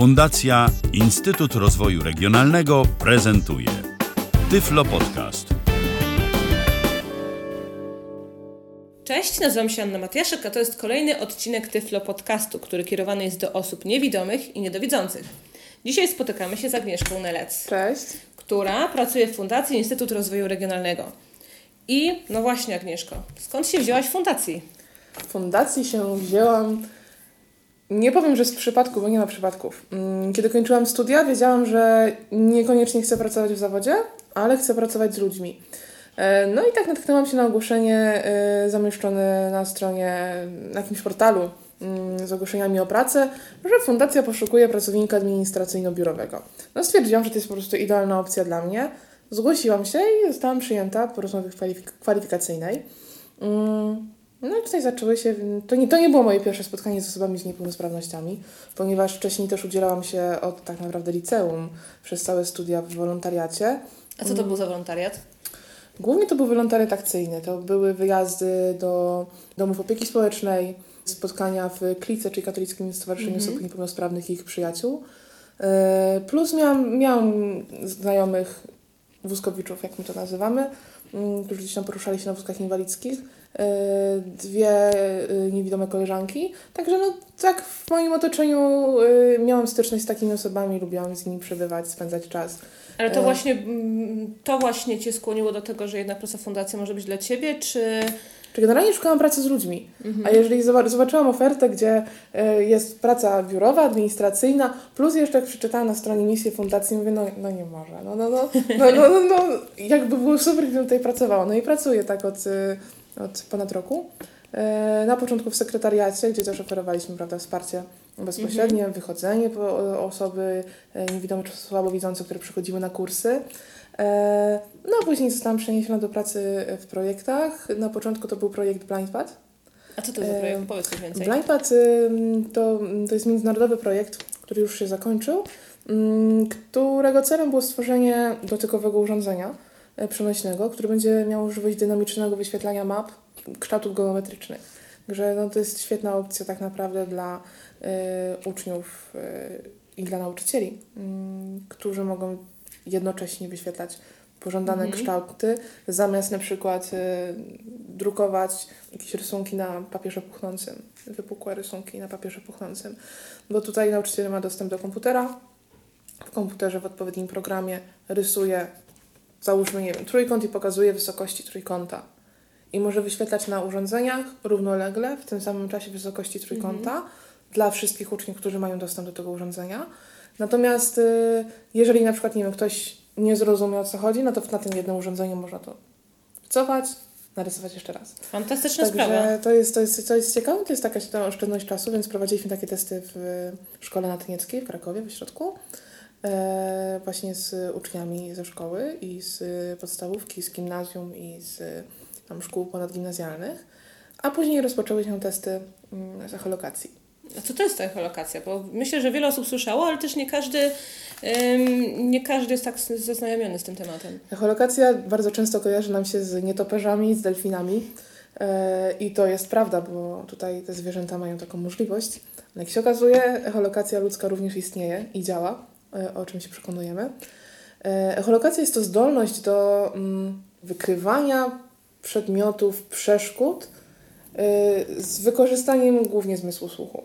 Fundacja Instytut Rozwoju Regionalnego prezentuje Tyflo Podcast. Cześć, nazywam się Anna Matiaszek, a to jest kolejny odcinek Tyflo Podcastu, który kierowany jest do osób niewidomych i niedowidzących. Dzisiaj spotykamy się z Agnieszką Nelec, Cześć. która pracuje w Fundacji Instytut Rozwoju Regionalnego. I no właśnie Agnieszko, skąd się wzięłaś w fundacji? W fundacji się wzięłam. Nie powiem, że z przypadku, bo nie ma przypadków. Mm, Kiedy kończyłam studia, wiedziałam, że niekoniecznie chcę pracować w zawodzie, ale chcę pracować z ludźmi. E, No i tak natknęłam się na ogłoszenie e, zamieszczone na stronie, na jakimś portalu mm, z ogłoszeniami o pracę, że fundacja poszukuje pracownika administracyjno-biurowego. No stwierdziłam, że to jest po prostu idealna opcja dla mnie. Zgłosiłam się i zostałam przyjęta po rozmowie kwalifik- kwalifikacyjnej. Mm, No i tutaj zaczęły się. To nie, to nie było moje pierwsze spotkanie z osobami z niepełnosprawnościami, ponieważ wcześniej też udzielałam się od tak naprawdę liceum przez całe studia w wolontariacie. A co to był za wolontariat? Głównie to był wolontariat akcyjny. To były wyjazdy do domów opieki społecznej, spotkania w KLICE, czyli Katolickim Stowarzyszeniu Osób Niepełnosprawnych i ich przyjaciół. E, Plus miałam, miałam znajomych wózkowiczów, jak my to nazywamy, mm, którzy gdzieś tam poruszali się na wózkach inwalidzkich. E, Dwie e, niewidome koleżanki. Także no, tak w moim otoczeniu e, miałam styczność z takimi osobami, lubiłam z nimi przebywać, spędzać czas. Ale to właśnie, mm, to właśnie Cię skłoniło do tego, że jednak praca fundacji może być dla Ciebie, czy... Czy generalnie szukałam pracy z ludźmi. A jeżeli zoba- zobaczyłam ofertę, gdzie e, jest praca biurowa, administracyjna, plus jeszcze jak przeczytałam na stronie misję fundacji, mówię, no, no nie może. No, no, no, no, no, no, no, jakby było super, gdybym tutaj pracowała. No i pracuję tak od, e, od ponad roku. E, Na początku w sekretariacie, gdzie też oferowaliśmy prawda, wsparcie bezpośrednie, wychodzenie po osoby niewidome czy słabowidzące, które przychodziły na kursy. E, No a później zostałam przeniesiona do pracy w projektach. Na początku to był projekt BlindPad. A co to za E, projekt? Powiedz coś więcej. BlindPad to, to jest międzynarodowy projekt, który już się zakończył, którego celem było stworzenie dotykowego urządzenia e, przenośnego, które będzie miało możliwość dynamicznego wyświetlania map kształtów geometrycznych. Także no, to jest świetna opcja tak naprawdę dla e, uczniów e, i dla nauczycieli, ym, którzy mogą jednocześnie wyświetlać pożądane Mhm. kształty, zamiast na przykład y, drukować jakieś rysunki na papierze puchnącym, wypukłe rysunki na papierze puchnącym. Bo tutaj nauczyciel ma dostęp do komputera, w komputerze w odpowiednim programie rysuje, załóżmy, nie wiem, trójkąt i pokazuje wysokości trójkąta. I może wyświetlać na urządzeniach równolegle, w tym samym czasie wysokości trójkąta dla wszystkich uczniów, którzy mają dostęp do tego urządzenia. Natomiast y, jeżeli na przykład, nie wiem, ktoś nie zrozumie o co chodzi, no to na tym jednym urządzeniu można to cofać, narysować jeszcze raz. Fantastyczna sprawa. Także to jest, to, jest, to jest ciekawe, to jest taka ta oszczędność czasu, więc prowadziliśmy takie testy w szkole natynieckiej w Krakowie, w ośrodku, e, właśnie z uczniami ze szkoły i z podstawówki, z gimnazjum i z tam, szkół ponadgimnazjalnych, a później rozpoczęły się testy mm, z echolokacji. A co to jest ta echolokacja? Bo myślę, że wiele osób słyszało, ale też nie każdy, nie każdy jest tak zaznajomiony z tym tematem. Echolokacja bardzo często kojarzy nam się z nietoperzami, z delfinami. E, I to jest prawda, bo tutaj te zwierzęta mają taką możliwość. Ale jak się okazuje, echolokacja ludzka również istnieje i działa, e, o czym się przekonujemy. E, Echolokacja jest to zdolność do mm, wykrywania przedmiotów, przeszkód z wykorzystaniem głównie zmysłu słuchu.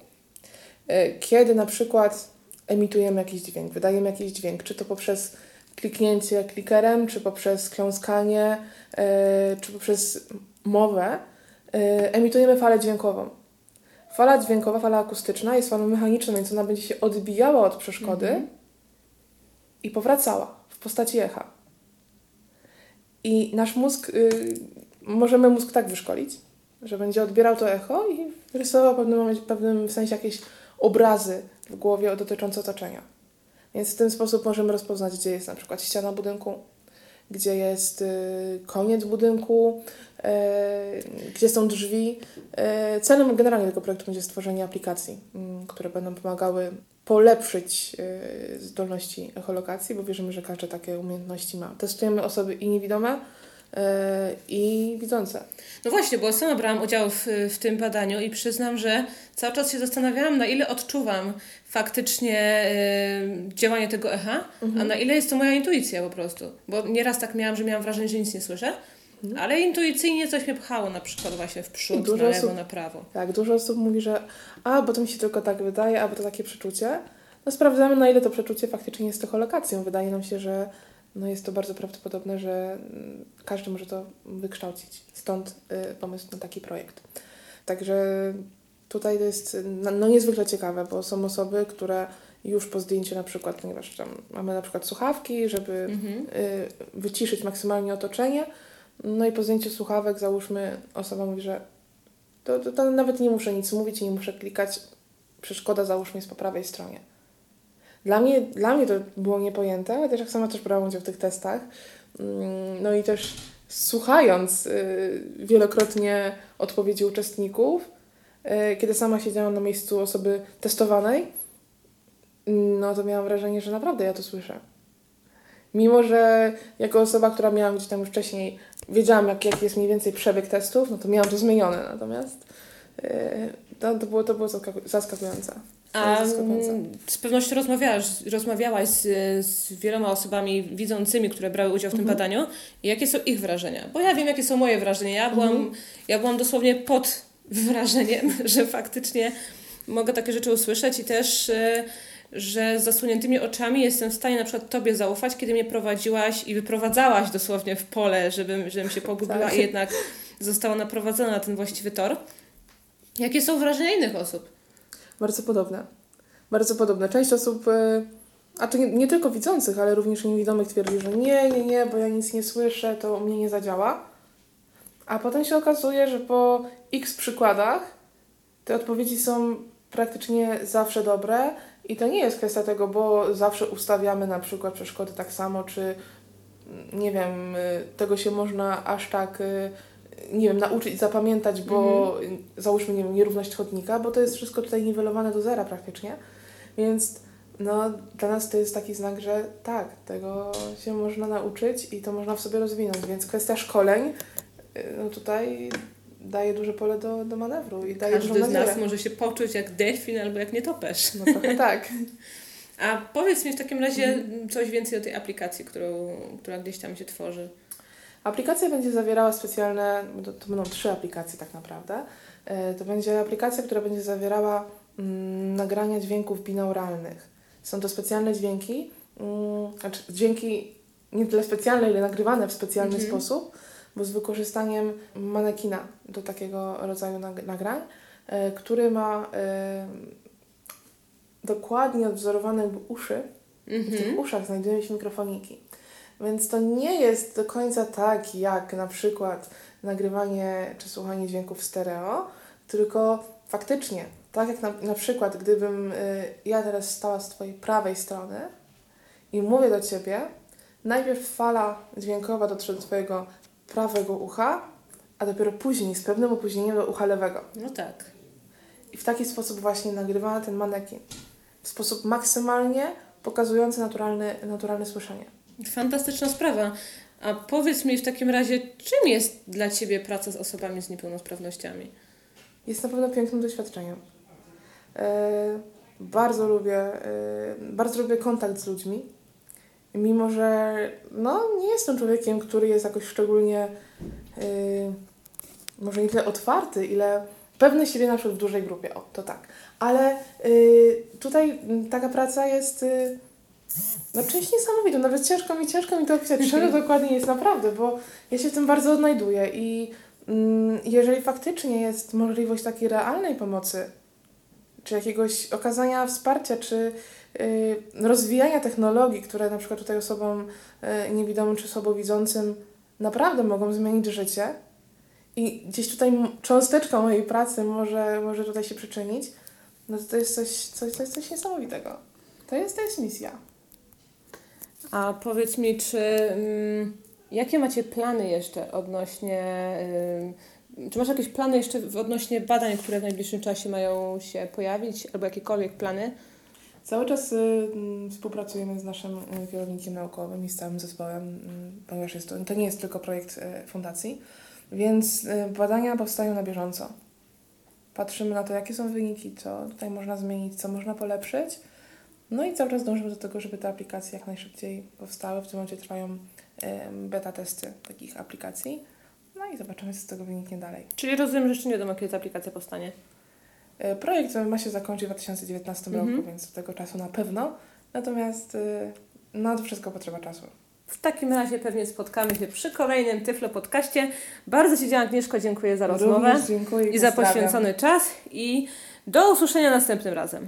E, Kiedy na przykład emitujemy jakiś dźwięk, wydajemy jakiś dźwięk, czy to poprzez kliknięcie klikerem, czy poprzez kląskanie, e, czy poprzez mowę, e, emitujemy falę dźwiękową. Fala dźwiękowa, fala akustyczna jest falą mechaniczną, więc ona będzie się odbijała od przeszkody i powracała w postaci echa. I nasz mózg, y, możemy mózg tak wyszkolić, że będzie odbierał to echo i rysował w pewnym, w pewnym sensie jakieś obrazy w głowie dotyczące otoczenia. Więc w ten sposób możemy rozpoznać, gdzie jest na przykład ściana budynku, gdzie jest y, koniec budynku, y, gdzie są drzwi. Y, celem generalnie tego projektu będzie stworzenie aplikacji, mm, które będą pomagały polepszyć y, zdolności echolokacji, bo wierzymy, że każdy takie umiejętności ma. Testujemy osoby i niewidome, i widzące. No właśnie, bo sama brałam udział w, w tym badaniu i przyznam, że cały czas się zastanawiałam, na ile odczuwam faktycznie y, działanie tego echa, mhm. a na ile jest to moja intuicja po prostu. Bo nieraz tak miałam, że miałam wrażenie, że nic nie słyszę, mhm. ale intuicyjnie coś mnie pchało na przykład właśnie w przód, dużo na lewo, osób, na prawo. Tak, dużo osób mówi, że a, bo to mi się tylko tak wydaje, albo to takie przeczucie. No sprawdzamy, na ile to przeczucie faktycznie jest techolokacją. Wydaje nam się, że no jest to bardzo prawdopodobne, że mm, każdy może to wykształcić. Stąd y, pomysł na taki projekt. Także tutaj to jest no, no niezwykle ciekawe, bo są osoby, które już po zdjęciu na przykład, ponieważ tam mamy na przykład słuchawki, żeby mhm. y, wyciszyć maksymalnie otoczenie, no i po zdjęciu słuchawek załóżmy osoba mówi, że to, to, to nawet nie muszę nic mówić, nie muszę klikać, przeszkoda załóżmy jest po prawej stronie. Dla mnie, dla mnie to było niepojęte, chociaż jak sama też brałam udział w tych testach. Mm, no i też słuchając y, wielokrotnie odpowiedzi uczestników, y, kiedy sama siedziałam na miejscu osoby testowanej, no to miałam wrażenie, że naprawdę ja to słyszę. Mimo, że jako osoba, która miała gdzieś tam już wcześniej, wiedziałam, jak, jaki jest mniej więcej przebieg testów, no to miałam to zmienione. Natomiast yy, to, to było, to było zaskakujące. A z pewnością rozmawiałaś, rozmawiałaś z, z wieloma osobami widzącymi, które brały udział w tym mhm. badaniu. I jakie są ich wrażenia? Bo ja wiem, jakie są moje wrażenia. Ja byłam, mhm. ja byłam dosłownie pod wrażeniem, że faktycznie mogę takie rzeczy usłyszeć i też, e, że z zasłoniętymi oczami jestem w stanie na przykład Tobie zaufać, kiedy mnie prowadziłaś i wyprowadzałaś dosłownie w pole, żebym, żebym się pogubiła tak. i jednak została naprowadzona na ten właściwy tor. Jakie są wrażenia innych osób? Bardzo podobne. Bardzo podobne. Część osób, e, a to nie, nie tylko widzących, ale również niewidomych twierdzi, że nie, nie, nie, bo ja nic nie słyszę, to mnie nie zadziała. A potem się okazuje, że po x przykładach te odpowiedzi są praktycznie zawsze dobre i to nie jest kwestia tego, bo zawsze ustawiamy na przykład przeszkody tak samo, czy nie wiem, e, tego się można aż tak e, nie wiem, nauczyć, zapamiętać, bo mhm. załóżmy, nie wiem, nierówność chodnika, bo to jest wszystko tutaj niwelowane do zera praktycznie. Więc no, dla nas to jest taki znak, że tak, tego się można nauczyć i to można w sobie rozwinąć. Więc kwestia szkoleń y, no tutaj daje duże pole do, do manewru i daje Każdy z nas może się poczuć jak delfin albo jak nietoperz. No trochę tak. A powiedz mi w takim razie mhm. coś więcej o tej aplikacji, którą, która gdzieś tam się tworzy. Aplikacja będzie zawierała specjalne, to będą trzy aplikacje tak naprawdę. E, to będzie aplikacja, która będzie zawierała mm, nagrania dźwięków binauralnych. Są to specjalne dźwięki, mm, znaczy dźwięki nie tyle specjalne, ile nagrywane w specjalny mhm. sposób, bo z wykorzystaniem manekina do takiego rodzaju nagrań, e, który ma e, dokładnie odwzorowane uszy. Mhm. W tych mhm. uszach znajdują się mikrofoniki. Więc to nie jest do końca tak, jak na przykład nagrywanie czy słuchanie dźwięków stereo, tylko faktycznie, tak jak na, na przykład, gdybym y, ja teraz stała z Twojej prawej strony i mówię do Ciebie, najpierw fala dźwiękowa dotrze do Twojego prawego ucha, a dopiero później, z pewnym opóźnieniem do ucha lewego. No tak. I w taki sposób właśnie nagrywa ten manekin. W sposób maksymalnie pokazujący naturalne, naturalne słyszenie. Fantastyczna sprawa. A powiedz mi w takim razie, czym jest dla Ciebie praca z osobami z niepełnosprawnościami? Jest na pewno pięknym doświadczeniem. E, bardzo lubię, e, bardzo lubię kontakt z ludźmi. Mimo, że no, nie jestem człowiekiem, który jest jakoś szczególnie e, może nie tyle otwarty, ile pewny siebie na przykład w dużej grupie. O, to tak. Ale tutaj taka praca jest no czymś niesamowitym, nawet ciężko mi, ciężko mi to opisać, czego dokładnie jest naprawdę, bo ja się w tym bardzo odnajduję i mm, jeżeli faktycznie jest możliwość takiej realnej pomocy, czy jakiegoś okazania wsparcia, czy y, rozwijania technologii, które na przykład tutaj osobom y, niewidomym czy słabowidzącym naprawdę mogą zmienić życie i gdzieś tutaj cząsteczka mojej pracy może, może tutaj się przyczynić, no to to jest coś, coś, coś, coś niesamowitego. To jest, to jest misja. A powiedz mi, czy mm, jakie macie plany jeszcze odnośnie, czy masz jakieś plany jeszcze odnośnie badań, które w najbliższym czasie mają się pojawić, albo jakiekolwiek plany? Cały czas y, mm, współpracujemy z naszym y, kierownikiem naukowym i z całym zespołem, mm, ponieważ jest to, to nie jest tylko projekt y, fundacji, więc badania powstają na bieżąco. Patrzymy na to, jakie są wyniki, co tutaj można zmienić, co można polepszyć. No i cały czas dążymy do tego, żeby te aplikacje jak najszybciej powstały. W tym momencie trwają beta testy takich aplikacji. No i zobaczymy, co z tego wyniknie dalej. Czyli rozumiem, że jeszcze nie wiadomo, kiedy ta aplikacja powstanie. Y, Projekt ma się zakończyć w 2019 Mhm. roku, więc do tego czasu na pewno. Natomiast y, na to wszystko potrzeba czasu. W takim razie pewnie spotkamy się przy kolejnym Tyflo Podcaście. Bardzo Ci, Agnieszko, dziękuję za rozmowę Również dziękuję i za poświęcony czas i do usłyszenia następnym razem.